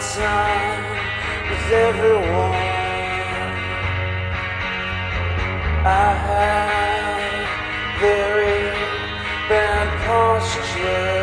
time with everyone. I have very bad posture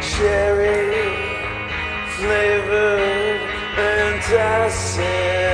Cherry flavored and.